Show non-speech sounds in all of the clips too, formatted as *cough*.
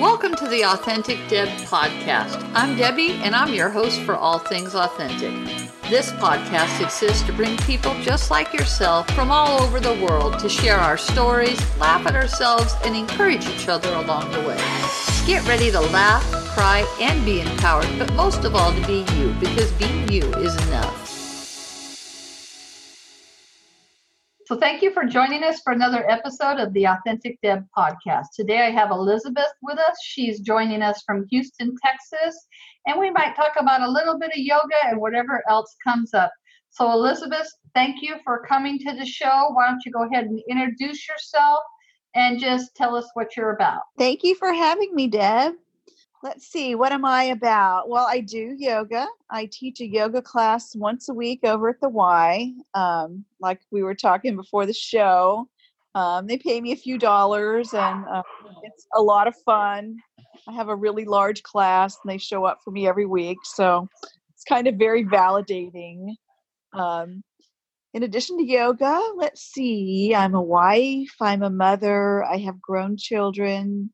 Welcome to the Authentic Deb podcast. I'm Debbie, and I'm your host for all things authentic. This podcast exists to bring people just like yourself from all over the world to share our stories, laugh at ourselves, and encourage each other along the way. Get ready to laugh, cry, and be empowered, but most of all, to be you, because being you is enough. So, thank you for joining us for another episode of the Authentic Deb podcast. Today, I have Elizabeth with us. She's joining us from Houston, Texas, and we might talk about a little bit of yoga and whatever else comes up. So, Elizabeth, thank you for coming to the show. Why don't you go ahead and introduce yourself and just tell us what you're about? Thank you for having me, Deb let's see, what am I about? Well, I do yoga. I teach a yoga class once a week over at the Y. Um, like we were talking before the show. Um, they pay me a few dollars and uh, it's a lot of fun. I have a really large class and they show up for me every week. So it's kind of very validating. Um, in addition to yoga, let's see, I'm a wife, I'm a mother, I have grown children,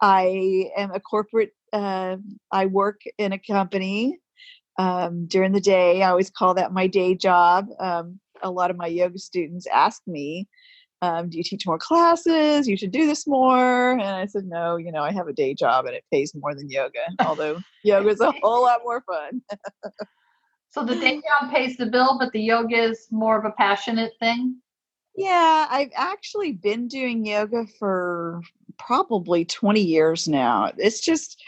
I am a corporate uh, I work in a company um, during the day. I always call that my day job. Um, a lot of my yoga students ask me, um, "Do you teach more classes? You should do this more." And I said, "No, you know, I have a day job and it pays more than yoga. Although yoga is a *laughs* whole lot more fun." so the day *laughs* job pays the bill, but the yoga is more of a passionate thing. Yeah, I've actually been doing yoga for probably 20 years now. It's just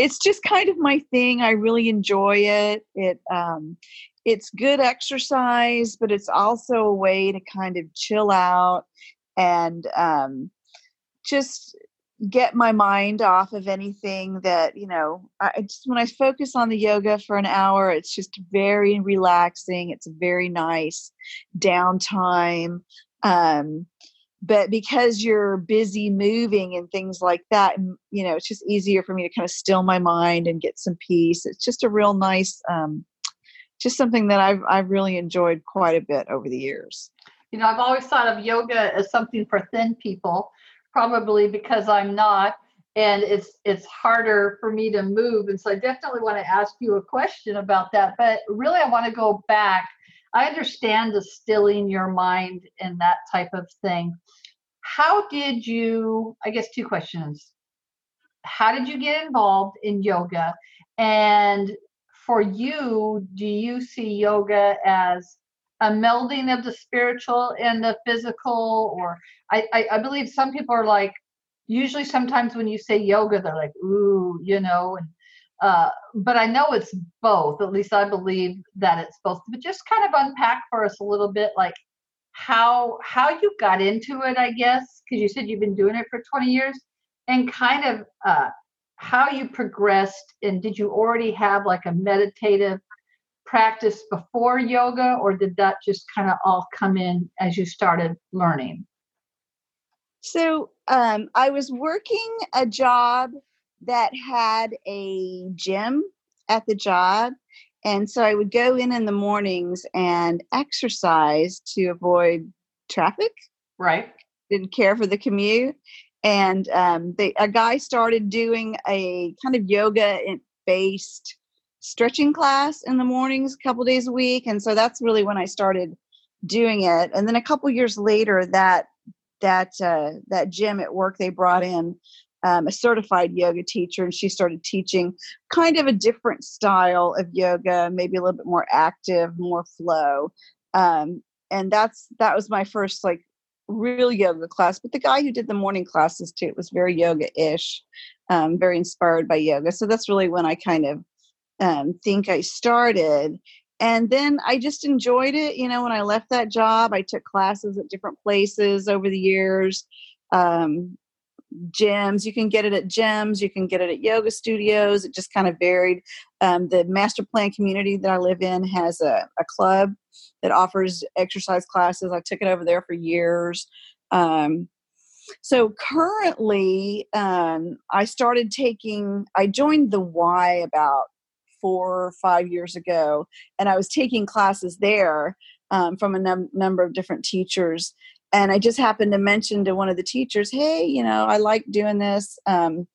it's just kind of my thing. I really enjoy it. It um it's good exercise, but it's also a way to kind of chill out and um just get my mind off of anything that you know i just when i focus on the yoga for an hour it's just very relaxing it's very nice downtime um but because you're busy moving and things like that you know it's just easier for me to kind of still my mind and get some peace it's just a real nice um, just something that I've I've really enjoyed quite a bit over the years. You know, I've always thought of yoga as something for thin people, probably because I'm not, and it's it's harder for me to move. And so I definitely want to ask you a question about that. But really, I want to go back I understand the stilling your mind and that type of thing. How did you, I guess, two questions. How did you get involved in yoga? And for you, do you see yoga as a melding of the spiritual and the physical? Or I, I, I believe some people are like, usually sometimes when you say yoga, they're like, ooh, you know, and uh, but I know it's both. At least I believe that it's both. But just kind of unpack for us a little bit, like how how you got into it, I guess, because you said you've been doing it for 20 years, and kind of uh, how you progressed. And did you already have like a meditative practice before yoga, or did that just kind of all come in as you started learning? So um, I was working a job that had a gym at the job. And so I would go in in the mornings and exercise to avoid traffic. Right. Didn't care for the commute. And um, they, a guy started doing a kind of yoga based stretching class in the mornings a couple days a week. And so that's really when I started doing it. And then a couple years later, that that uh, that gym at work they brought in um, a certified yoga teacher, and she started teaching kind of a different style of yoga, maybe a little bit more active, more flow. Um, and that's that was my first like real yoga class. But the guy who did the morning classes too, it was very yoga-ish, um, very inspired by yoga. So that's really when I kind of um, think I started. And then I just enjoyed it. You know, when I left that job, I took classes at different places over the years. Um, gyms. You can get it at gyms, you can get it at yoga studios. It just kind of varied. Um, the master plan community that I live in has a, a, club that offers exercise classes. I took it over there for years. Um, so currently, um, I started taking, I joined the Y about four or five years ago, and I was taking classes there um, from a num- number of different teachers and I just happened to mention to one of the teachers, "Hey, you know, I like doing this. Um,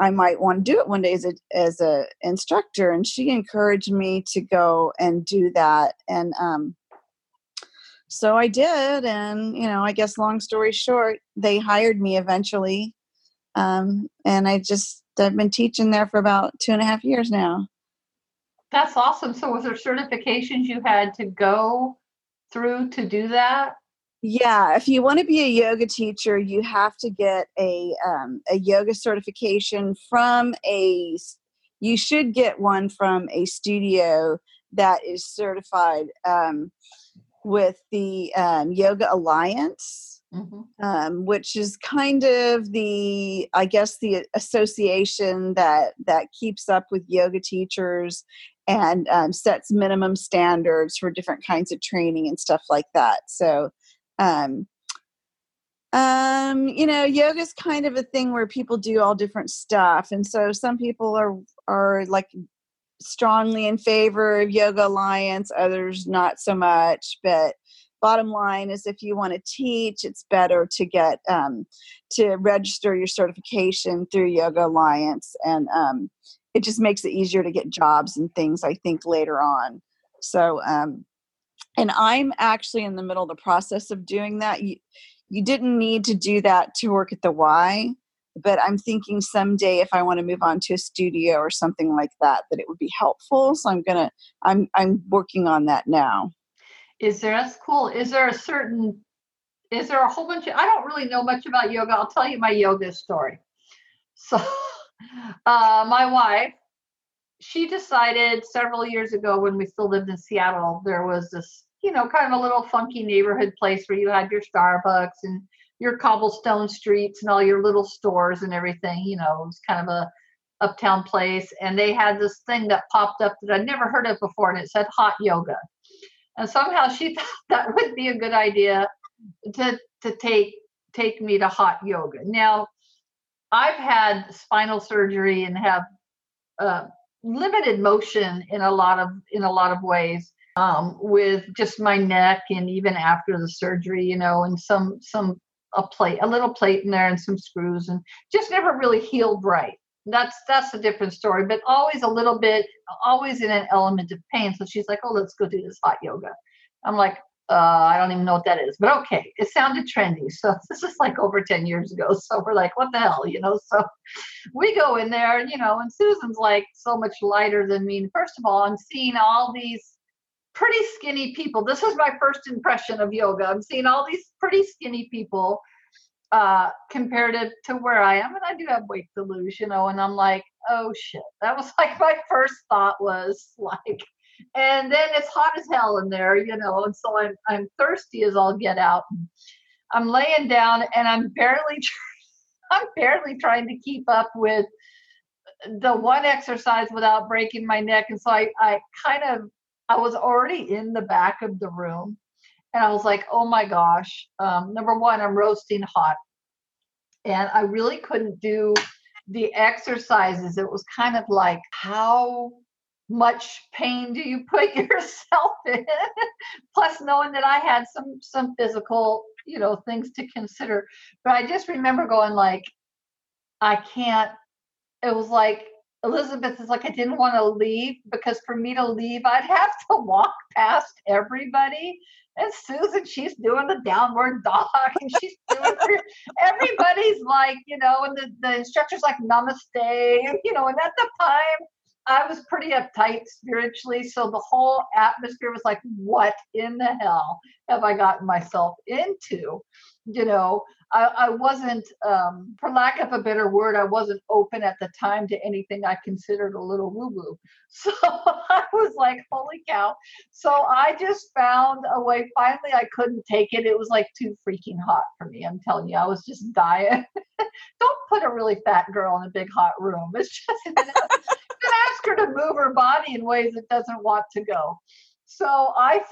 I might want to do it one day as a as a instructor. And she encouraged me to go and do that. And um, so I did. And you know, I guess long story short, they hired me eventually. Um, and I just I've been teaching there for about two and a half years now. That's awesome. So was there certifications you had to go through to do that? Yeah, if you want to be a yoga teacher, you have to get a um, a yoga certification from a. You should get one from a studio that is certified um, with the um, Yoga Alliance, mm-hmm. Um, which is kind of the, I guess, the association that that keeps up with yoga teachers and um, sets minimum standards for different kinds of training and stuff like that. So um, um, you know, yoga is kind of a thing where people do all different stuff, and so some people are are like strongly in favor of Yoga Alliance, others not so much. But bottom line is, if you want to teach, it's better to get um, to register your certification through Yoga Alliance, and um, it just makes it easier to get jobs and things. I think later on. So um, and i'm actually in the middle of the process of doing that you, you didn't need to do that to work at the y but i'm thinking someday if i want to move on to a studio or something like that that it would be helpful so i'm gonna i'm i'm working on that now. Is there that's cool is there a certain is there a whole bunch of i don't really know much about yoga i'll tell you my yoga story. So *laughs* uh, my wife she decided several years ago when we still lived in Seattle, there was this, you know, kind of a little funky neighborhood place where you had your Starbucks and your cobblestone streets and all your little stores and everything. You know, it was kind of a uptown place. And they had this thing that popped up that I'd never heard of before, and it said hot yoga. And somehow she *laughs* thought that would be a good idea to to take take me to hot yoga. Now, I've had spinal surgery and have uh, limited motion in a lot of in a lot of ways um, with just my neck and even after the surgery you know and some some a plate a little plate in there and some screws and just never really healed right that's that's a different story but always a little bit always in an element of pain so she's like oh let's go do this hot yoga i'm like uh, I don't even know what that is, but okay, it sounded trendy. So *laughs* this is like over 10 years ago. So we're like, what the hell, you know? So we go in there, you know, and Susan's like so much lighter than me. And first of all, I'm seeing all these pretty skinny people. This is my first impression of yoga. I'm seeing all these pretty skinny people uh comparative to where I am. And I do have weight to lose, you know, and I'm like, oh shit. That was *laughs* like my first thought was like, and then it's hot as hell in there, you know, and so I'm I'm thirsty as all get out. I'm laying down and I'm barely *laughs* I'm barely trying to keep up with the one exercise without breaking my neck. And so I, I kind of I was already in the back of the room and I was like, oh my gosh. Um, number one, I'm roasting hot. And I really couldn't do the exercises. It was kind of like, how much pain do you put *laughs* yourself in plus knowing that i had some some physical you know things to consider but i just remember going like i can't it was like elizabeth is like i didn't want to leave because for me to leave i'd have to *laughs* walk past everybody and Susan, she's doing the downward dog, and she's doing everybody's like, you know, and the, the instructor's like namaste, and you know, and at the time I was pretty uptight spiritually, so the whole atmosphere was like, "What in the hell have I gotten myself into?" You know, I, I wasn't, um, for lack of a better word, I wasn't open at the time to anything I considered a little woo-woo. *laughs* So I was like, "Holy cow!" So I just found a way. Finally, I couldn't take it. It was like too freaking hot for me. I'm telling you, I was just dying. *laughs* Don't put a really fat girl in a big hot room. It's just. You know, ask her to move her body in ways it doesn't want to go. So I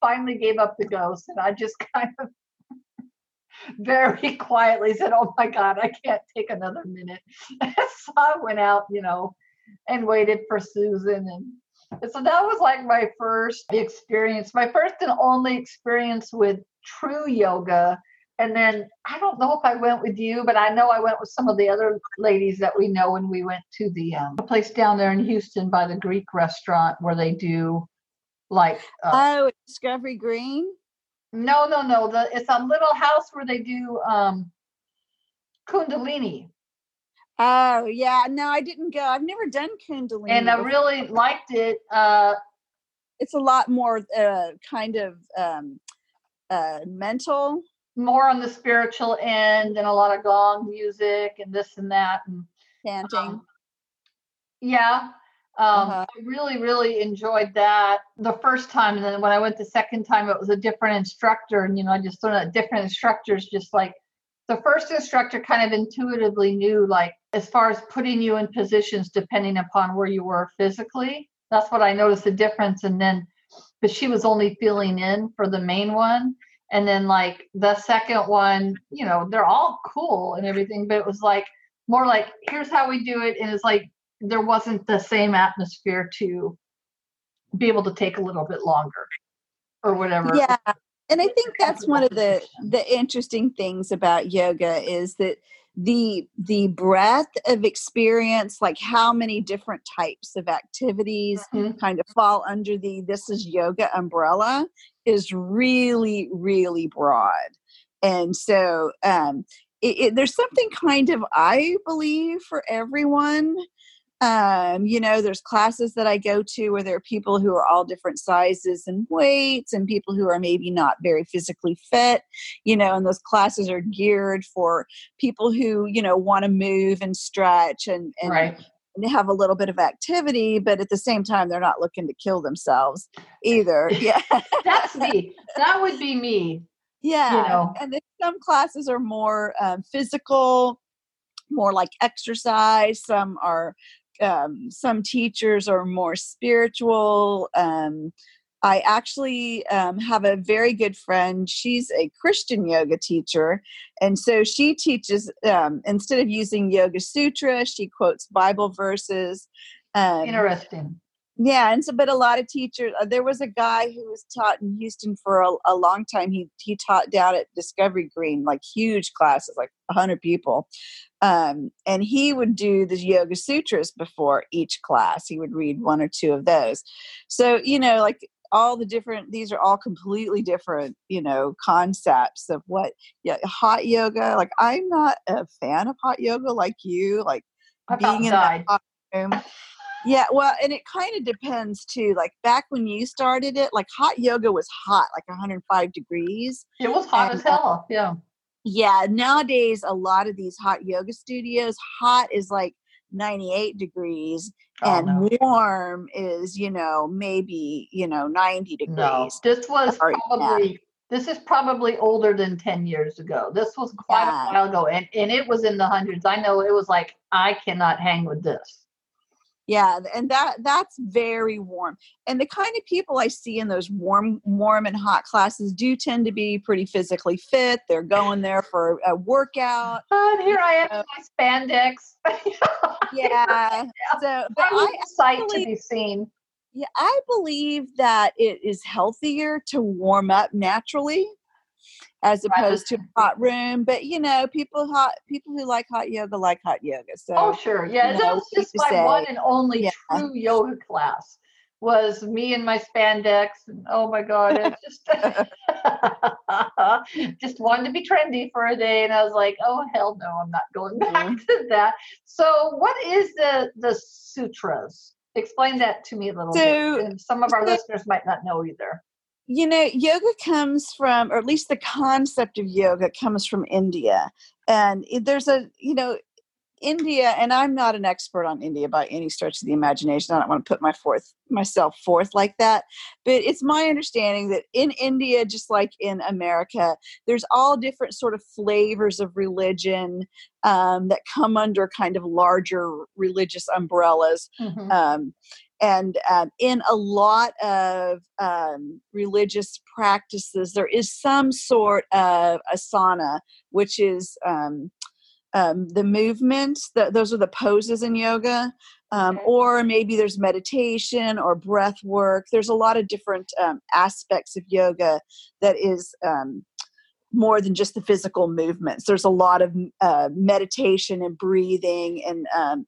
finally gave up the ghost and I just *laughs* kind of *laughs* very quietly said, Oh my God, I can't take another minute. *laughs* so I went out, you know, and waited for Susan. And so that was like my first experience, my first and only experience with true yoga and then I don't know if I went with you, but I know I went with some of the other ladies that we know when we went to the um, place down there in Houston by the Greek restaurant where they do like uh, oh, Discovery Green. No, no, no. The it's a little house where they do um, Kundalini, Oh yeah, no, I didn't go. I've never done Kundalini. and I before. really liked it. Uh, it's a lot more uh, kind of um, uh, mental. more on the spiritual end and a lot of gong music and this and that and chanting. um, yeah um, Uh-huh. i really really enjoyed that the first time and then when i went the second time it was a different instructor and you know i just learned that different instructors just like the first instructor kind of intuitively knew like as far as putting you in positions depending upon where you were physically that's what i noticed the difference and then but she was only feeling in for the main one and then like the second one you know they're all cool and everything but it was like more like here's how we do it and it's like there wasn't the same atmosphere to be able to take a little bit longer or whatever Yeah, and I think that's one of the the interesting things about yoga is that the the breadth of experience, like how many different types of activities Mhm. kind of fall under the this is yoga umbrella is really really broad and so um it, it, there's something kind of i believe for everyone um you know there's classes that i go to where there are people who are all different sizes and weights and people who are maybe not very physically fit you know and those classes are geared for people who you know want to move and stretch and and right and have a little bit of activity, but at the same time, they're not looking to kill themselves either. *laughs* Yeah. that's *laughs* me that would be me yeah. You know. And then some classes are more um, physical, more like exercise. Some are, um, some teachers are more spiritual. Um, I actually um, have a very good friend. She's a Christian yoga teacher. And so she teaches, um, instead of using Yoga Sutra, she quotes Bible verses. Um, interesting yeah, and so but a lot of teachers. Uh, there was a guy who was taught in Houston for a, a long time. He he taught down at Discovery Green, like huge classes, like hundred people, um, and he would do the Yoga Sutras before each class. He would read one or two of those. So you know, like all the different. These are all completely different, you know, concepts of what yeah, hot yoga. Like I'm not a fan of hot yoga like you. Like being in died. that hot room. Yeah, well, and it kind of depends too. Like back when you started it, like hot yoga was hot, like 105 degrees. it was hot and, as hell yeah Yeah, nowadays a lot of these hot yoga studios, hot is like 98 degrees, Oh, and no. warm is you know maybe you know 90 degrees. no this was Or- yeah. probably this is probably older than 10 years ago this was quite Yeah. a while ago and, and it was in the hundreds i know it was like i cannot hang with this Yeah, and that that's very warm. And the kind of people I see in those warm, warm and hot classes do tend to be pretty physically fit. They're going there for a workout. and *laughs* oh, here i am in my spandex *laughs* Yeah. So, but I was I a sight to be seen yeah, I believe that it is healthier to warm up naturally as opposed to hot room. But you know, people hot people who like hot yoga like hot yoga. So oh sure yeah you that know, was just my one and only Yeah. true yoga class was me and my spandex and oh my god it just *laughs* just wanted to be trendy for a day and i was like oh hell no i'm not going *laughs* back Mhm. to that so what is the the sutras explain that to me a little So- bit and some of our so- listeners might not know either you know yoga comes from or at least the concept of yoga comes from india. And there's a you know india and i'm not an expert on india by any stretch of the imagination. I don't want to put my forth myself forth like that. But it's my understanding that in india just like in america there's all different sort of flavors of religion um, that come under kind of larger religious umbrellas. Mhm. um, and um, in a lot of um, religious practices there is some sort of asana which is um, um, the movements the, those are the poses in yoga um, Okay. or maybe there's meditation or breath work there's a lot of different um, aspects of yoga that is um, more than just the physical movements. There's a lot of uh, meditation and breathing and um,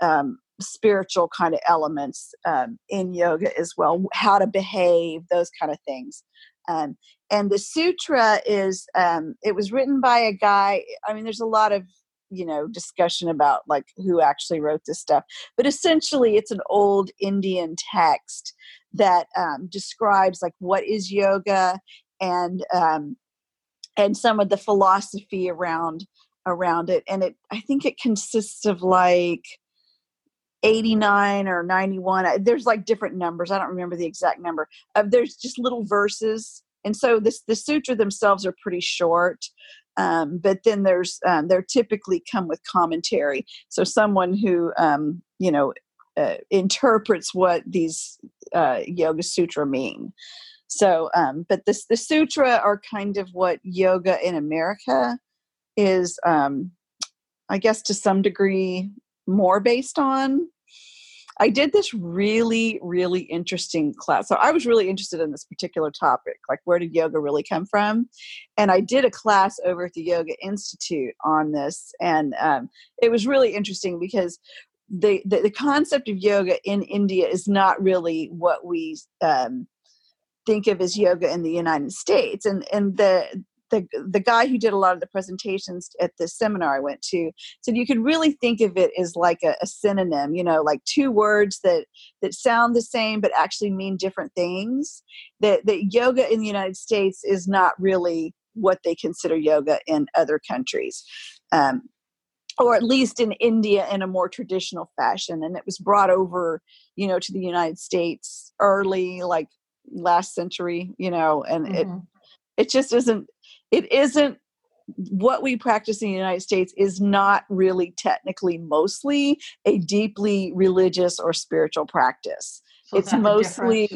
um, spiritual kind of elements um, in yoga as well, how to behave, those kind of things. Um, and the sutra is um, it was written by a guy. I mean, there's a lot of you know discussion about like who actually wrote this stuff, but essentially, it's an old Indian text that um, describes like what is yoga and um, and some of the philosophy around around it and it i think it consists of like 89 or 91 there's like different numbers i don't remember the exact number uh, there's just little verses and so this the sutra themselves are pretty short um, but then there's um, they're typically come with commentary. So someone who um, you know uh, interprets what these uh, yoga sutra mean. So, um, but this the sutra are kind of what yoga in America is, um, I guess, to some degree more based on. I did this really, really interesting class. So I was really interested in this particular topic, like where did yoga really come from? And I did a class over at the Yoga Institute on this, and um, it was really interesting because the, the, the concept of yoga in India is not really what we um, think of as yoga in the United States. And and the the the guy who did a lot of the presentations at the seminar I went to said you could really think of it as like a, a synonym, you know, like two words that that sound the same but actually mean different things. That that yoga in the United States is not really what they consider yoga in other countries. Um, or at least in India in a more traditional fashion. And it was brought over, you know, to the United States early, like last century you know and mm-hmm. it it just isn't it isn't what we practice in the United States is not really technically mostly a deeply religious or spiritual practice. So it's mostly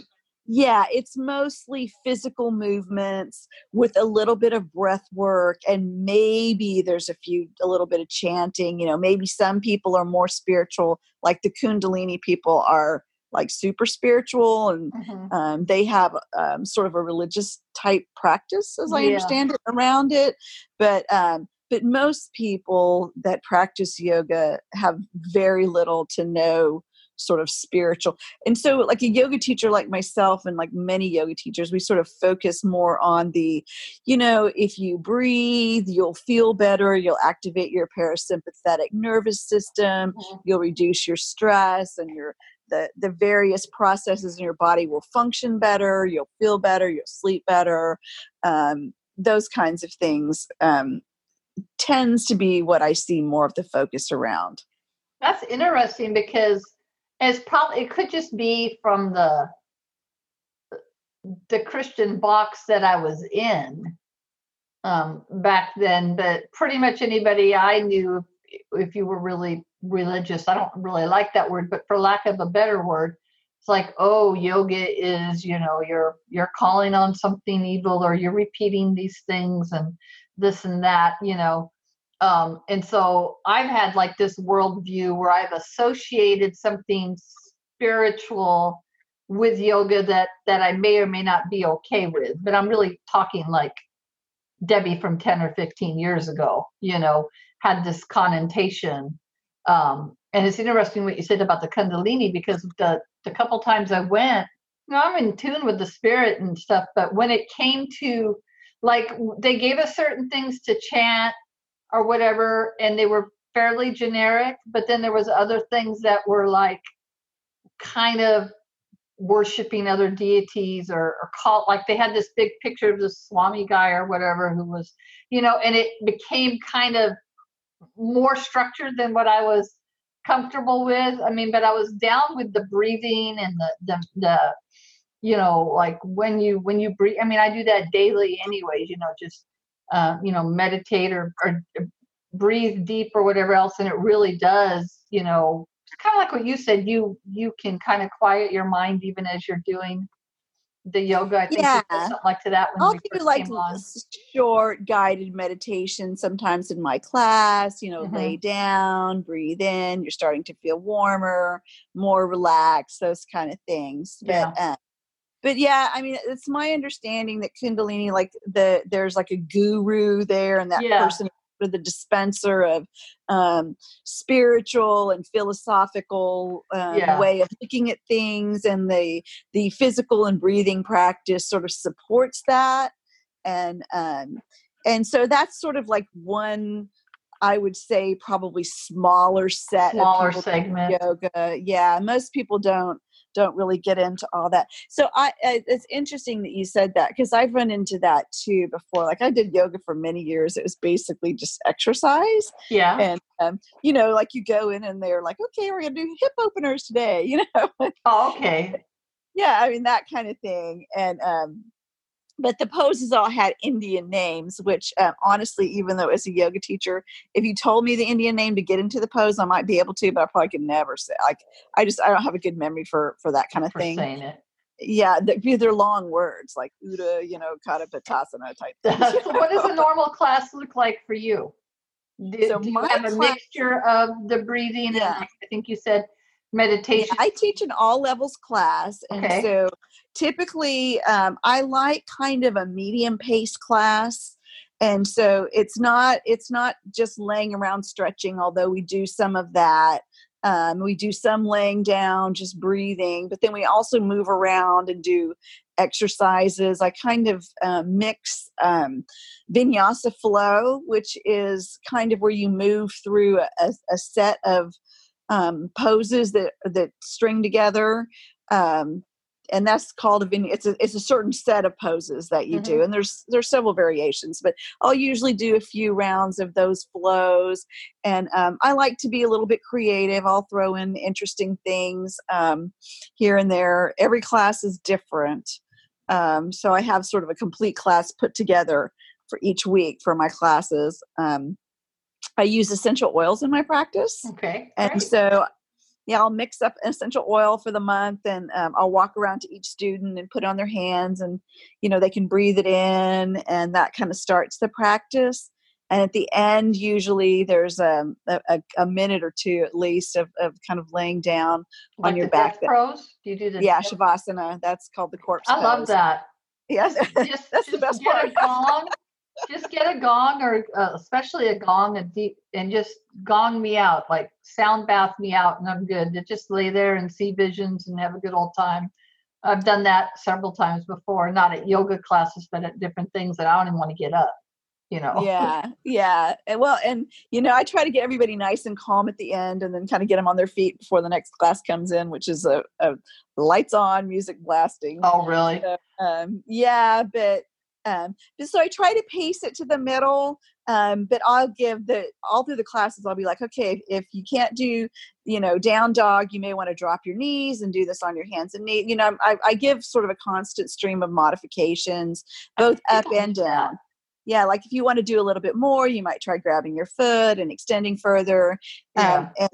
yeah, it's mostly physical movements with a little bit of breath work and maybe there's a few a little bit of chanting, you know, maybe some people are more spiritual like the kundalini people are like super spiritual and mm-hmm. um, they have um, sort of a religious type practice as i yeah. understand it around it but um, but most people that practice yoga have very little to no sort of spiritual and so like a yoga teacher like myself and like many yoga teachers we sort of focus more on the you know if you breathe you'll feel better you'll activate your parasympathetic nervous system mm-hmm. you'll reduce your stress and your the the various processes in your body will function better you'll feel better you'll sleep better um, those kinds of things um, tends to be what i see more of the focus around. That's interesting because it's probably it could just be from the the christian box that i was in um, back then but pretty much anybody i knew if you were really religious. I don't really like that word, but for lack of a better word, it's like, oh, yoga is, you know, you're you're calling on something evil or you're repeating these things and this and that, you know. Um, and so I've had like this worldview where I've associated something spiritual with yoga that that I may or may not be okay with. But I'm really talking like Debbie from 10 or 15 years ago, you know, had this connotation um, and it's interesting what you said about the Kundalini because the the couple times I went, you know, I'm in tune with the spirit and stuff. But when it came to like they gave us certain things to chant or whatever, and they were fairly generic. But then there was other things that were like kind of worshiping other deities or, or cult like they had this big picture of the swami guy or whatever who was you know and it became kind of more structured than what I was comfortable with. I mean, but I was down with the breathing and the the, the you know like when you when you breathe. I mean, I do that daily anyways. You know, just uh, you know meditate or, or breathe deep or whatever else, and it really does. You know, kind of like what you said. You you can kind of quiet your mind even as you're doing the yoga. I think yeah. something like to that. When I'll do like short guided meditation sometimes in my class. You know, mm-hmm. lay down, breathe in. You're starting to feel warmer, more relaxed. Those kind of things. But, yeah. Um, but yeah, I mean, it's my understanding that Kundalini, like the there's like a guru there, and that Yeah. person is the dispenser of um, spiritual and philosophical um, Yeah. way of looking at things, and the the physical and breathing practice sort of supports that, and um, and so that's sort of like one. I would say probably smaller set Smaller of segment. yoga. Yeah, most people don't don't really get into all that. So I, it's interesting that you said that because I've run into that too before. Like I did yoga for many years. It was basically just exercise, Yeah. and um, you know, like you go in and they're like, okay, we're gonna do hip openers today. *laughs* You know, Oh, okay. yeah, I mean that kind of thing. And um, but the poses all had Indian names, which um, honestly, even though as a yoga teacher, if you told me the Indian name to get into the pose, I might be able to, but I probably could never say. Like I just I don't have a good memory for for that kind of For thing. saying it. Yeah, they're, they're long words like Uda, you know, Kata Patasana type. *laughs* things, so *laughs* what does a normal class look like for you? Do, So do you have a class- mixture of the breathing Yeah. and I think you said Yeah, meditation? I teach an all levels class, and Okay. so typically um, I like kind of a medium pace class. And so it's not it's not just laying around stretching, although we do some of that. Um, we do some laying down, just breathing, but then we also move around and do exercises. I kind of uh, mix um, vinyasa flow, which is kind of where you move through a, a set of um, poses that that string together, um, and that's called a vin- it's a it's a certain set of poses that you do, and there's there's several variations, but I'll usually do a few rounds of those flows, and um, I like to be a little bit creative. I'll throw in interesting things um, here and there. Every class is different, um, so I have sort of a complete class put together for each week for my classes. Um, I use essential oils in my practice. Okay. And great. so, yeah, I'll mix up essential oil for the month and um, I'll walk around to each student and put it on their hands and, you know, they can breathe it in and that kind of starts the practice. And at the end, usually there's um, a, a, a minute or two at least of, of kind of laying down like on your the back. death pros? Do you do the Yeah, death- Shavasana. That's called the corpse I love that. Yes, Just, *laughs* that's the just best get part. gong. Just get a gong or uh, especially a gong a deep and just gong me out like sound bath me out and i'm good. To just lay there and see visions and have a good old time. I've done that several times before not at yoga classes but at different things that i don't even want to get up you know? Yeah yeah and well and you know i try to get everybody nice and calm at the end and then kind of get them on their feet before the next class comes in which is a, a lights on music blasting. Oh really? So, um, yeah but um, but so i try to pace it to the middle um, but i'll give the all through the classes i'll be like okay if, if you can't do you know down dog you may want to drop your knees and do this on your hands and knees. You know I, I give sort of a constant stream of modifications both up and down. Yeah like if you want to do a little bit more you might try grabbing your foot and extending further Yeah. um, and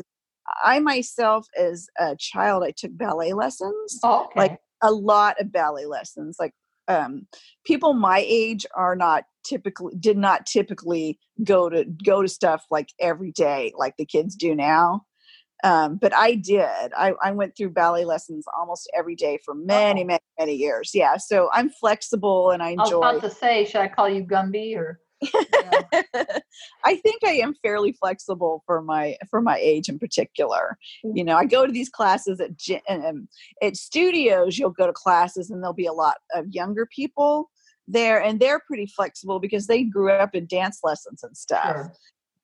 i myself as a child i took ballet lessons oh, okay. like, a lot of ballet lessons like um, people my age are not typically did not typically go to go to stuff like every day like the kids do now um, but i did I, I went through ballet lessons almost every day for many Oh. many many years yeah so i'm flexible and i i was about to say should i call you gumby or yeah. *laughs* I think I am fairly flexible for my for my age in particular. Mm. You know, I go to these classes at um, at studios. You'll go to classes, and there'll be a lot of younger people there, and they're pretty flexible because they grew up in dance lessons and stuff. Sure.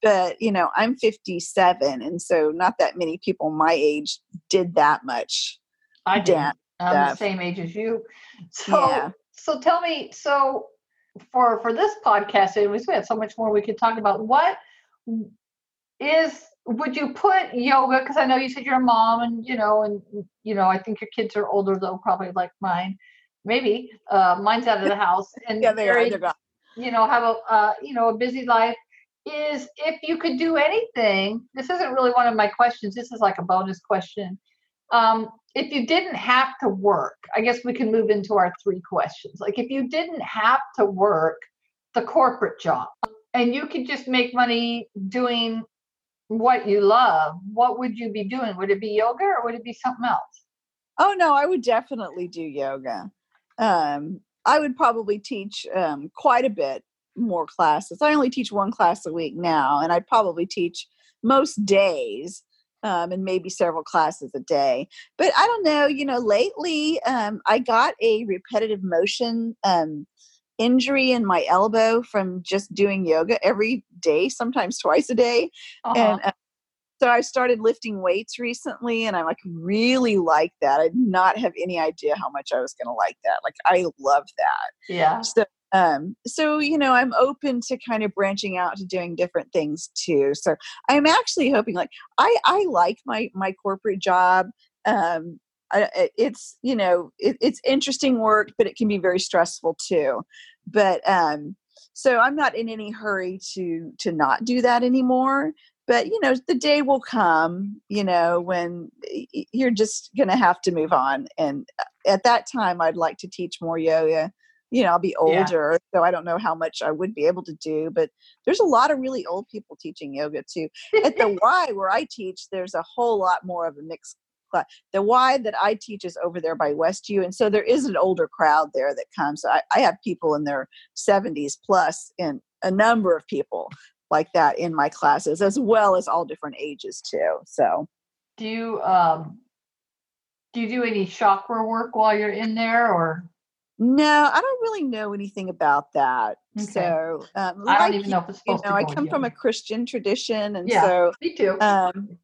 But you know, I'm 57, and so not that many people my age did that much. i did dance i'm the same age as you so Yeah. so tell me so for for this podcast anyways we have so much more we could talk about what is would you put yoga because i know you said you're a mom and you know and you know i think your kids are older though probably like mine maybe uh mine's out of the house *laughs* and Yeah, they are. very, They're gone. you know have a uh, you know a busy life is if you could do anything this isn't really one of my questions this is like a bonus question um, if you didn't have to work i guess we can move into our three questions like if you didn't have to work the corporate job and you could just make money doing what you love what would you be doing would it be yoga or would it be something else Oh no, I would definitely do yoga. um, I would probably teach um, quite a bit more classes. I only teach one class a week now, and I'd probably teach most days um, and maybe several classes a day. But I don't know, you know, lately um, I got a repetitive motion um, injury in my elbow from just doing yoga every day, sometimes twice a day. Uh-huh. And uh, so I started lifting weights recently and I'm like really like that. I did not have any idea how much I was going to like that. Like I love that. Yeah. So um so you know i'm open to kind of branching out to doing different things too so i'm actually hoping like i i like my my corporate job um I, it's you know it, it's interesting work but it can be very stressful too but um so i'm not in any hurry to to not do that anymore but you know the day will come you know when you're just to have to move on and uh, at that time i'd like to teach more yoga you know i'll be older yeah. so i don't know how much i would be able to do but there's a lot of really old people teaching yoga too. At the *laughs* y where i teach there's a whole lot more of a mixed class the y that i teach is over there by westview and so there is an older crowd there that comes I, I have people in their 70s plus and a number of people like that in my classes as well as all different ages too so. Do you um do you do any chakra work while you're in there or no, I don't really know anything about that. Okay. So um, I don't even know if it's you know, I come from a Christian tradition, and yeah, so me too. Um,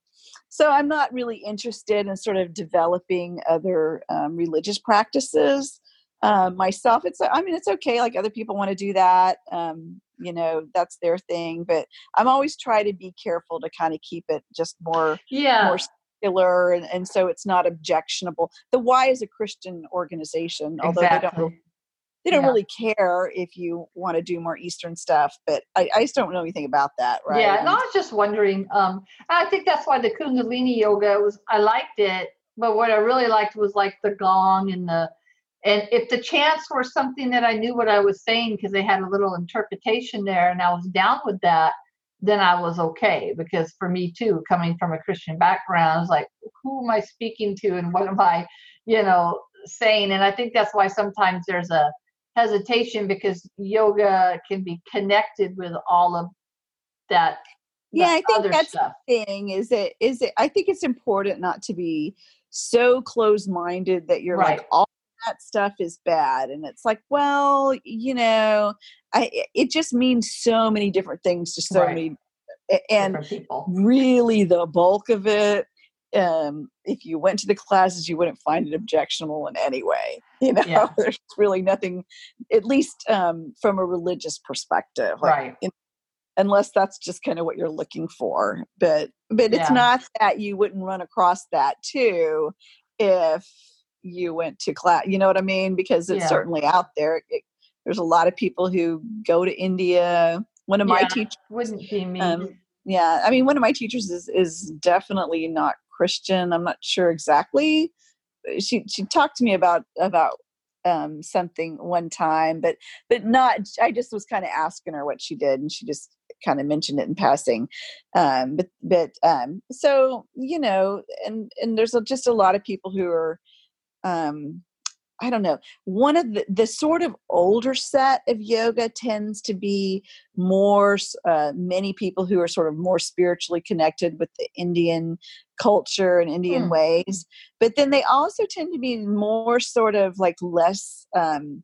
so I'm not really interested in sort of developing other um, religious practices um, myself. It's I mean it's okay. Like other people want to do that. Um, you know that's their thing, but I'm always try to be careful to kind of keep it just more yeah more secular and, and so it's not objectionable the y is a christian organization although exactly. they don't really, they don't yeah. really care if you want to do more eastern stuff but I, I, just don't know anything about that right yeah and i was just wondering um i think that's why the kundalini yoga was i liked it but what i really liked was like the gong and the and if the chants were something that i knew what i was saying because they had a little interpretation there and i was down with that then I was okay because for me too, coming from a Christian background, I was like, who am I speaking to and what am I, you know, saying? And I think that's why sometimes there's a hesitation because yoga can be connected with all of that. Yeah, I think that's stuff. the thing is it is it I think it's important not to be so close minded that you're right. like all that stuff is bad and it's like well you know I, it just means so many different things to so right. many and really the bulk of it um, if you went to the classes you wouldn't find it objectionable in any way *laughs* you know yeah. there's really nothing at least um, from a religious perspective like, right in, unless that's just kind of what you're looking for but but yeah. it's not that you wouldn't run across that too if you went to class you know what i mean? Because it's yeah. certainly out there it, there's a lot of people who go to india. One of yeah, my teachers wouldn't be me. um, yeah i mean one of my teachers is is definitely not christian i'm not sure exactly. She she talked to me about about um, something one time but but not i just was kind of asking her what she did and she just kind of mentioned it in passing. Um, but but um, so you know and and there's just a lot of people who are um, I don't know. One of the the sort of older set of yoga tends to be more uh, many people who are sort of more spiritually connected with the Indian culture and Indian mm. ways, but then they also tend to be more sort of like less um,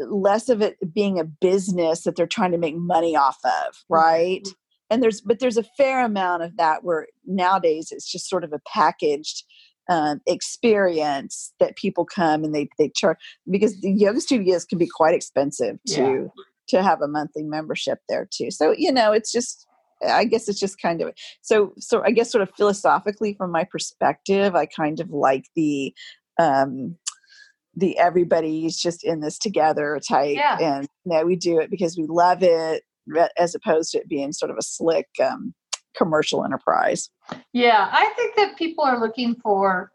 less of it being a business that they're trying to make money off of, right? Mm-hmm. And there's but there's a fair amount of that where nowadays it's just sort of a packaged um, experience that people come and they they charge because the yoga studios can be quite expensive to yeah. to have a monthly membership there too. So you know, it's just I guess it's just kind of so so I guess sort of philosophically from my perspective, I kind of like the um the everybody's just in this together type yeah. and you know, we do it because we love it as opposed to it being sort of a slick um commercial enterprise. Yeah, I think that people are looking for,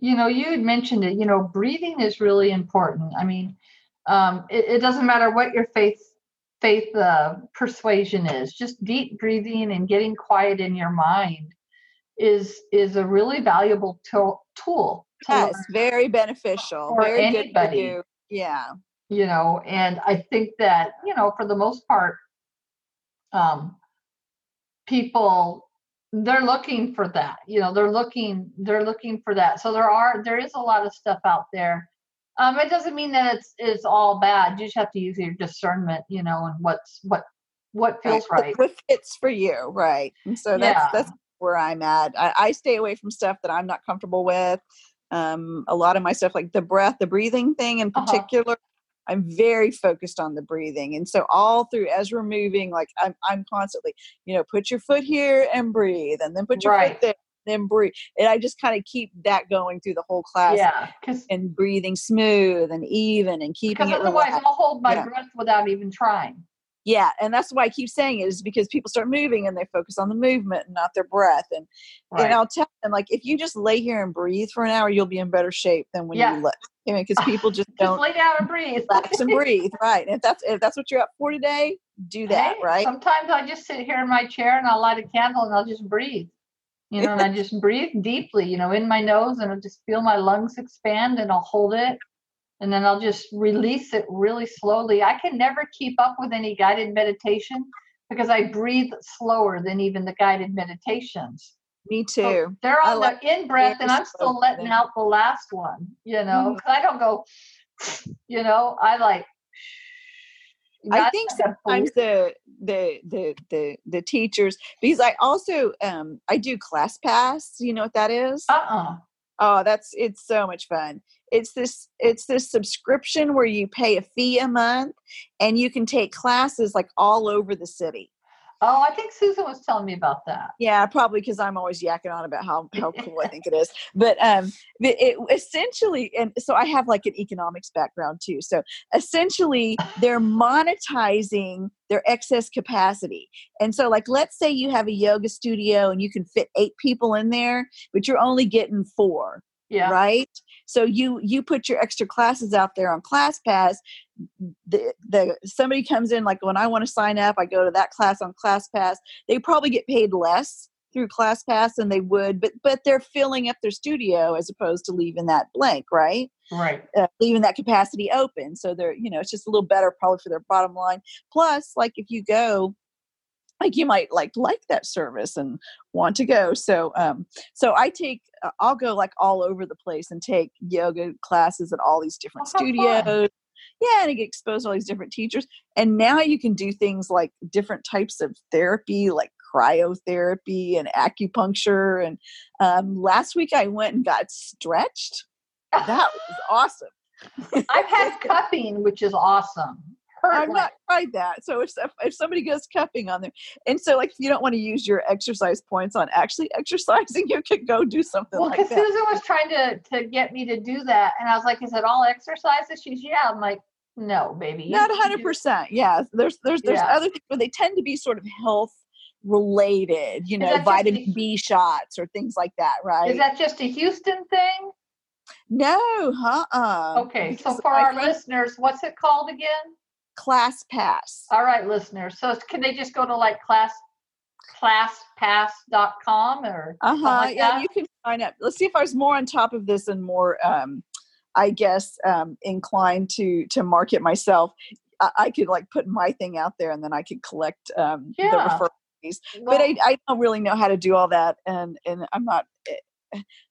you know, you had mentioned it, you know, breathing is really important. I mean, um, it, it doesn't matter what your faith faith uh, persuasion is, just deep breathing and getting quiet in your mind is is a really valuable to- tool. to Yes, very beneficial. For very good for anybody. you. Yeah. you know, and I think that you know, for the most part, um, people they're looking for that. You know, they're looking they're looking for that. So there are there is a lot of stuff out there. Um, it doesn't mean that it's it's all bad. You just have to use your discernment, you know, and what's what what feels right. What fits for you, right? And so that's Yeah. that's where I'm at. I, I stay away from stuff that I'm not comfortable with. Um, a lot of my stuff, like the breath, the breathing thing in Uh-huh. I'm very focused on the breathing. And so all through as we're moving, like I'm I'm constantly, you know, put your foot here and breathe, and then put your Right. foot there, then breathe. And I just kind of keep that going through the whole class Yeah, and breathing smooth and even and keeping because it otherwise relaxed. I'll hold my Yeah. breath without even trying. Yeah, and that's why I keep saying it is because people start moving and they focus on the movement and not their breath. And Right. and I'll tell them like if you just lay here and breathe for an hour, you'll be in better shape than when Yeah. you let. I mean, because people just just don't lay down and breathe. relax and *laughs* breathe, right? And if that's if that's what you're up for today, do that, Hey, right? Sometimes I just sit here in my chair and I'll light a candle and I'll just breathe. You know, and I just *laughs* breathe deeply, you know, in my nose and I'll just feel my lungs expand and I'll hold it. And then I'll just release it really slowly. I can never keep up with any guided meditation because I breathe slower than even the guided meditations. Me So too. they're on like the in breath and I'm still letting out the last one, you know, Mhm. 'cause I don't go, you know, I like. I think sometimes the the the the the teachers because I also um I do class pass. You know what that is? Uh-uh. Oh, that's it's so much fun. It's this it's this subscription where you pay a fee a month and you can take classes like all over the city. Oh, I think Susan was telling me about that. Yeah, probably because I'm always yakking on about how how cool I think it is. But um, it essentially, and so I have like an economics background too. So essentially, they're monetizing their excess capacity. And so, like, let's say you have a yoga studio and you can fit eight people in there, but you're only getting four Yeah. right so you you put your extra classes out there on classpass. The the somebody comes in like when i want to sign up i go to that class on classpass. They probably get paid less through classpass than they would but but they're filling up their studio as opposed to leaving that blank right? Right. uh, leaving that capacity open. So they're you know it's just a little better probably for their bottom line. Plus like if you go like you might like like that service and want to go. So um so i take uh, i'll go like all over the place and take yoga classes at all these different Oh, how fun. studios. Yeah and I get exposed to all these different teachers. And now you can do things like different types of therapy like cryotherapy and acupuncture and um, last week i went and got stretched. *laughs* That was awesome. I've had *laughs* cupping, which is awesome. I've like- not tried that. So if if somebody goes cupping on there, and so like if you don't want to use your exercise points on actually exercising, *laughs* you could go do something like that. well, because that. Susan was trying to to get me to do that, and I was like, "Is it all exercises?" She's, "Yeah." I'm like, "No, baby, Not need to hundred do- percent. Yeah, there's there's there's Yeah. other things, but they tend to be sort of health related. You know, vitamin the- B shots or things like that, right? Is that just a Houston thing? no, huh? Uh, Okay, so for our listeners, what's it called again? Class pass. All right, listeners. So can they just go to like class classpass.com or uh-huh like yeah, that? you can sign up. Let's see if I was more on top of this and more, um, I guess, um, inclined to to market myself. I, I could like put my thing out there, and then I could collect um, the Yeah. referral fees. Well, but I, I don't really know how to do all that, and and I'm not.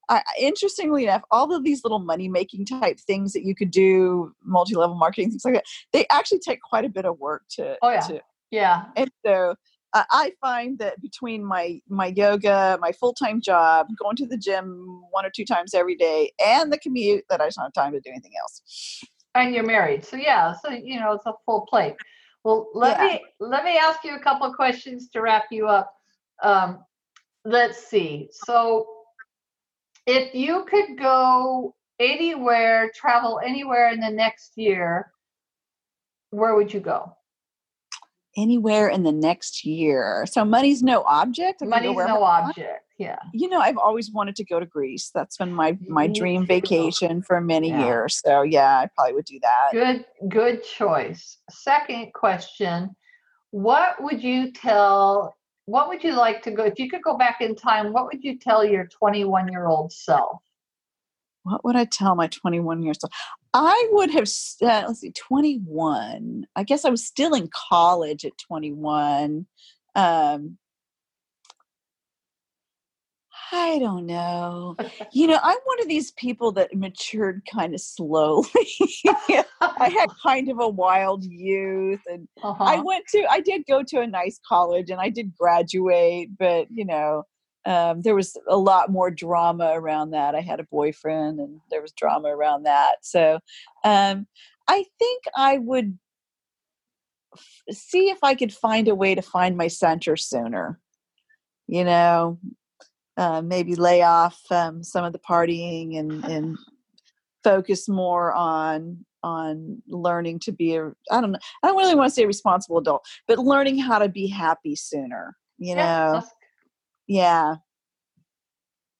I, interestingly enough, all of these little money making type things that you could do, multi level marketing things like that, they actually take quite a bit of work to. Oh, yeah. to yeah. and so uh, I find that between my my yoga, my full time job, going to the gym one or two times every day, and the commute, that I just don't have time to do anything else. And you're married. So yeah, so you know it's a full plate. Well, let Yeah. me let me ask you a couple of questions to wrap you up. Um, let's see. So if you could go anywhere, travel anywhere in the next year, where would you go? Anywhere in the next year. So money's no object. I Money's no object. Yeah. You know, I've always wanted to go to Greece. That's been my my dream vacation for many Yeah. years. So yeah, I probably would do that. Good, good choice. Second question What would you tell what would you like to go if you could go back in time what would you tell your 21 year old self? What would i tell my 21 years old i would have uh, let's see 21 i guess i was still in college at 21 um I don't know. You know, I'm one of these people that matured kind of slowly. *laughs* I had *laughs* kind of a wild youth and uh-huh. I went to I did go to a nice college and I did graduate, but you know, um, there was a lot more drama around that. I had a boyfriend and there was drama around that. So um, I think I would f- see if I could find a way to find my center sooner. You know, uh, maybe lay off um, some of the partying and *laughs* and focus more on on learning to be a I don't know I don't really want to say a responsible adult, but learning how to be happy sooner. You know, yeah,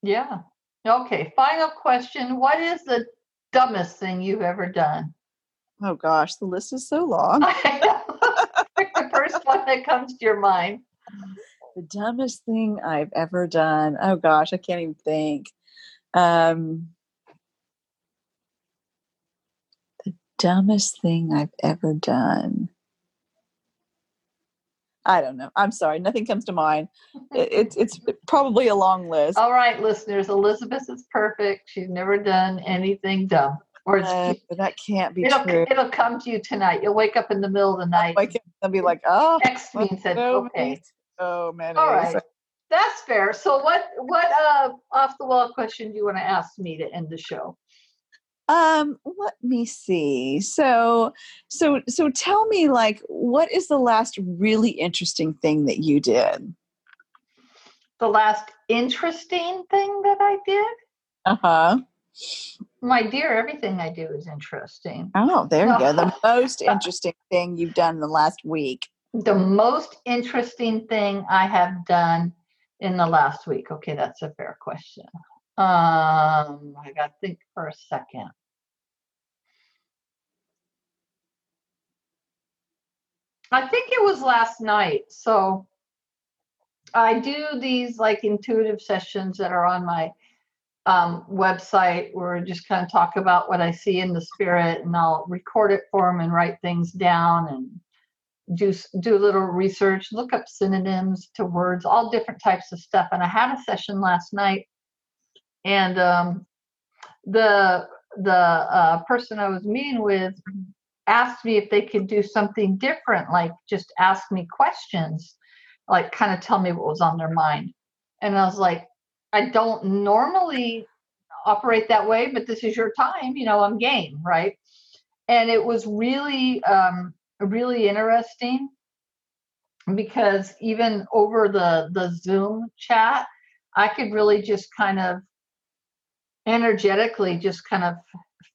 yeah. Okay. Final question: What is the dumbest thing you've ever done? Oh gosh, the list is so *laughs* long. *laughs* the first one that comes to your mind the dumbest thing I've ever done. Oh gosh, I can't even think. Um, the dumbest thing I've ever done. I don't know. I'm sorry. Nothing comes to mind. *laughs* It's it's probably a long list. All right, listeners. Elizabeth is perfect. She's never done anything dumb. Or uh, *laughs* that can't be it'll, true. It'll come to you tonight. You'll wake up in the middle of the night. I'll wake up and be like, oh. Text me and said, okay so many. All right. That's fair. So what what uh off the wall question do you want to ask me to end the show? Um, let me see. So so so tell me like what is the last really interesting thing that you did? The last interesting thing that I did? Uh-huh. My dear, everything I do is interesting. Oh, there you go. The *laughs* most interesting thing you've done in the last week the most interesting thing I have done in the last week? Okay, that's a fair question. Um, I got to think for a second. I think it was last night. So I do these like intuitive sessions that are on my um, website where I just kind of talk about what I see in the spirit and I'll record it for them and write things down and do do a little research, look up synonyms to words, all different types of stuff. And I had a session last night, and um, the the uh, person I was meeting with asked me if they could do something different, like just ask me questions, like kind of tell me what was on their mind. And I was like, I don't normally operate that way, but this is your time, you know, I'm game, right? And it was really um, really interesting because even over the the Zoom chat, I could really just kind of energetically just kind of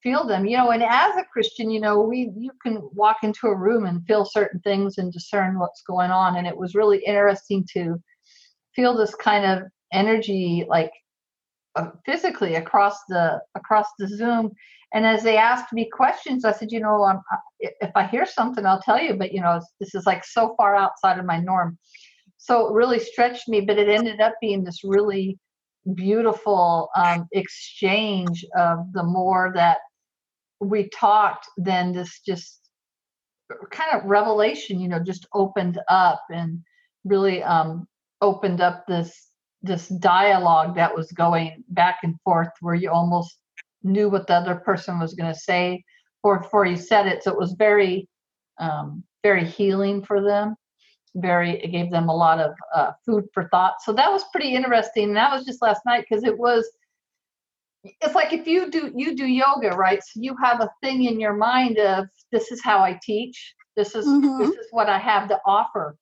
feel them you know and as a christian you know we you can walk into a room and feel certain things and discern what's going on and it was really interesting to feel this kind of energy like physically across the across the zoom and as they asked me questions, I said, you know, I'm, if I hear something, I'll tell you. But you know, this is like so far outside of my norm. So it really stretched me, but it ended up being this really beautiful um, exchange of the more that we talked, then this just kind of revelation, you know, just opened up and really um, opened up this this dialogue that was going back and forth where you almost knew what the other person was going to say before he said it. So it was very, um, very healing for them. Very, it gave them a lot of uh, food for thought. So that was pretty interesting. And that was just last night because it was. It's like if you do you do yoga, right? So you have a thing in your mind of this is how I teach. This is mm-hmm. this is what I have to offer.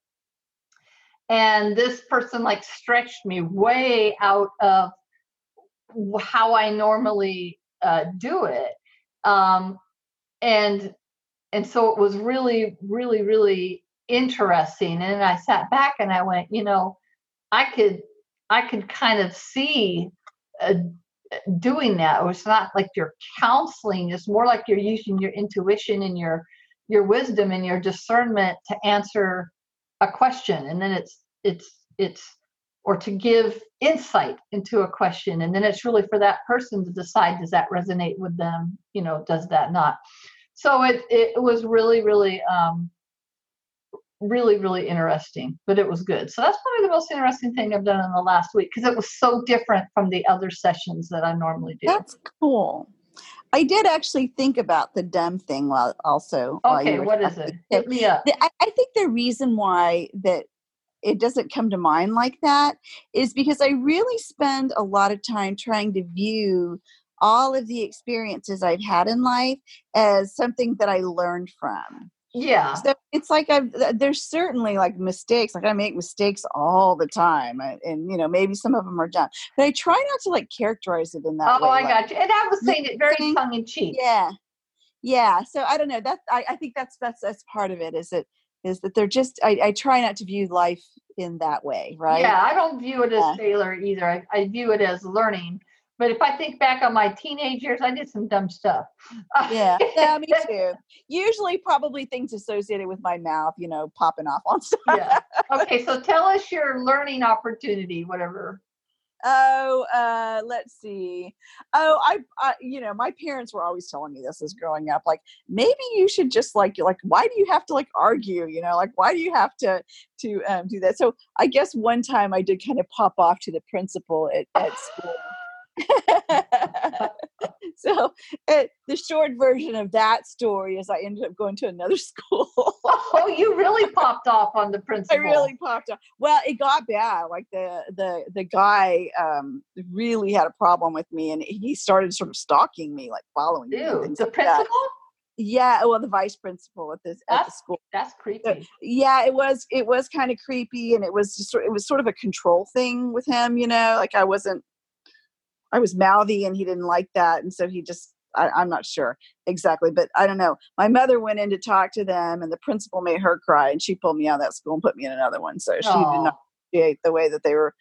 And this person like stretched me way out of how I normally uh, do it. Um, and and so it was really, really, really interesting. And I sat back and I went, you know, I could I could kind of see uh, doing that. It was not like you're counseling; it's more like you're using your intuition and your your wisdom and your discernment to answer a question, and then it's it's it's or to give insight into a question and then it's really for that person to decide does that resonate with them? You know does that not? So it it was really really um really really interesting but it was good. So that's probably the most interesting thing i've done in the last week because it was so different from the other sessions that i normally do. That's cool. I did actually think about the dumb thing while also. while okay were what is talking. it hit me up I, I think the reason why that it doesn't come to mind like that is because I really spend a lot of time trying to view all of the experiences I've had in life as something that I learned from. Yeah So it's like I've, uh, there's certainly like mistakes. Like I make mistakes all the time, and, and you know maybe some of them are done but I try not to like characterize it in that oh way. i like, got you and i was saying it very tongue-in-cheek yeah yeah so i don't know that I, I think that's that's that's part of it is that is that they're just I, I try not to view life in that way right Yeah, I don't view it as Yeah. failure either. I, I view it as learning. But if I think back on my teenage years, I did some dumb stuff. *laughs* yeah yeah me too usually probably things associated with my mouth you know popping off on stuff yeah. Okay, so tell us your learning opportunity, whatever. oh uh let's see oh I, I you know my parents were always telling me this as growing up like maybe you should just like like why do you have to like argue you know like why do you have to to um, do that so i guess one time i did kind of pop off to the principal at, at school *laughs* so uh, the short version of that story is i ended up going to another *laughs* school Oh, you really popped off on the principal. I really popped off. Well, it got bad. Like the the the guy um really had a problem with me, and he started sort of stalking me, like following me. the like that. principal? Yeah, well, the vice principal at this at the school. That's creepy. Yeah, it was it was kind of creepy, and it was just it was sort of a control thing with him. You know, like I wasn't. I was mouthy, and he didn't like that, and so he just. I, I'm not sure exactly, but I don't know. My mother went in to talk to them, and the principal made her cry, and she pulled me out of that school and put me in another one. So she did not appreciate the way that they were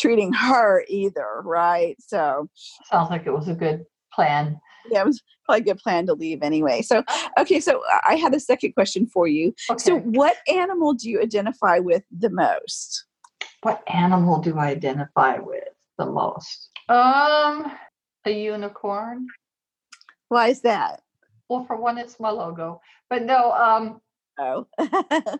treating her either, right? So sounds like it was a good plan. yeah, it was probably a good plan to leave anyway. So okay, so I had a second question for you. Okay. So what animal do you identify with the most? what animal do I identify with the most? Um, a unicorn. Why is that? Well, for one, it's my logo. But no, um, Oh, *laughs*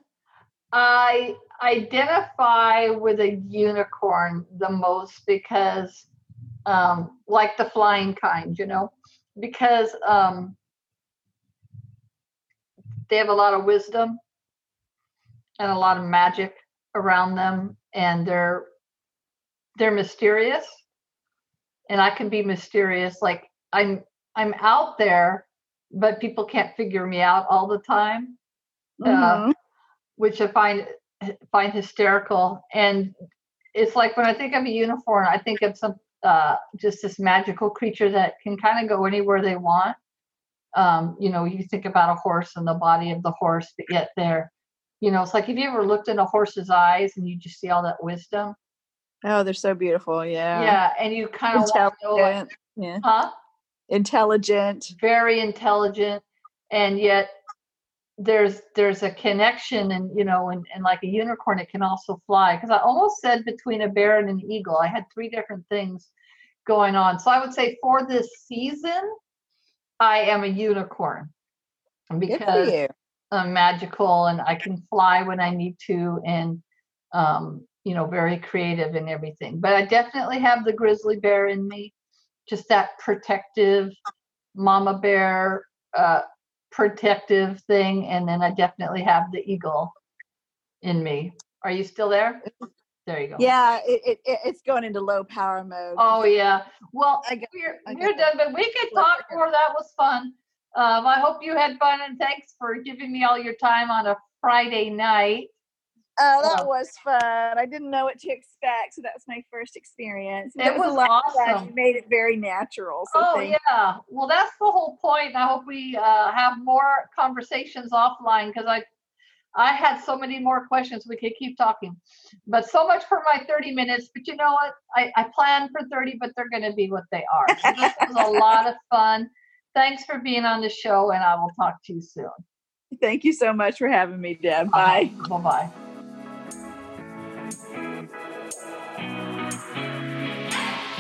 I identify with a unicorn the most because, um, like the flying kind, you know, because um, they have a lot of wisdom and a lot of magic around them, and they're they're mysterious, and I can be mysterious. Like I'm I'm out there, but people can't figure me out all the time Mhm. which I find find hysterical. And it's like when I think of a unicorn, I think of some uh, just this magical creature that can kind of go anywhere they want. Um, you know, you think about a horse and the body of the horse, but yet they're, you know, it's like have you ever looked in a horse's eyes and you just see all that wisdom? Oh, they're so beautiful. Yeah, Yeah, and you kind of want to know, like, intelligent. Yeah, huh? intelligent. very intelligent and yet there's there's a connection and you know and, and like a unicorn it can also fly because i almost said between a bear and an eagle i had three different things going on so i would say for this season i am a unicorn because. I'm magical and i can fly when i need to and um you know very creative and everything. But i definitely have the grizzly bear in me just that protective mama bear uh protective thing and then i definitely have the eagle in me. Are you still there? There you go. Yeah, it, it, it- it's going into low power mode. oh yeah. Well I got- we're, I we're done but we could talk more. That was fun. Um i hope you had fun and thanks for giving me all your time on a friday night Oh, that was fun. I didn't know what to expect, so that was my first experience. It a was fun. awesome. You made it very natural. So oh yeah well that's the whole point. i hope we uh, have more conversations offline because i i had so many more questions we could keep talking but so much for my 30 minutes but you know what i, I planned for 30 but they're going to be what they are so this was a *laughs* lot of fun thanks for being on the show and i will talk to you soon Thank you so much for having me, Deb. Bye. bye bye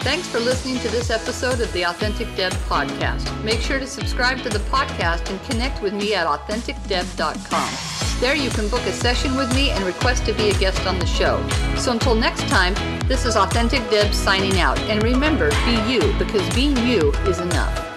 Thanks for listening to this episode of the Authentic Deb podcast. Make sure to subscribe to the podcast and connect with me at authenticdeb.com. There you can book a session with me and request to be a guest on the show. So until next time, this is Authentic Deb signing out. And remember, be you because being you is enough.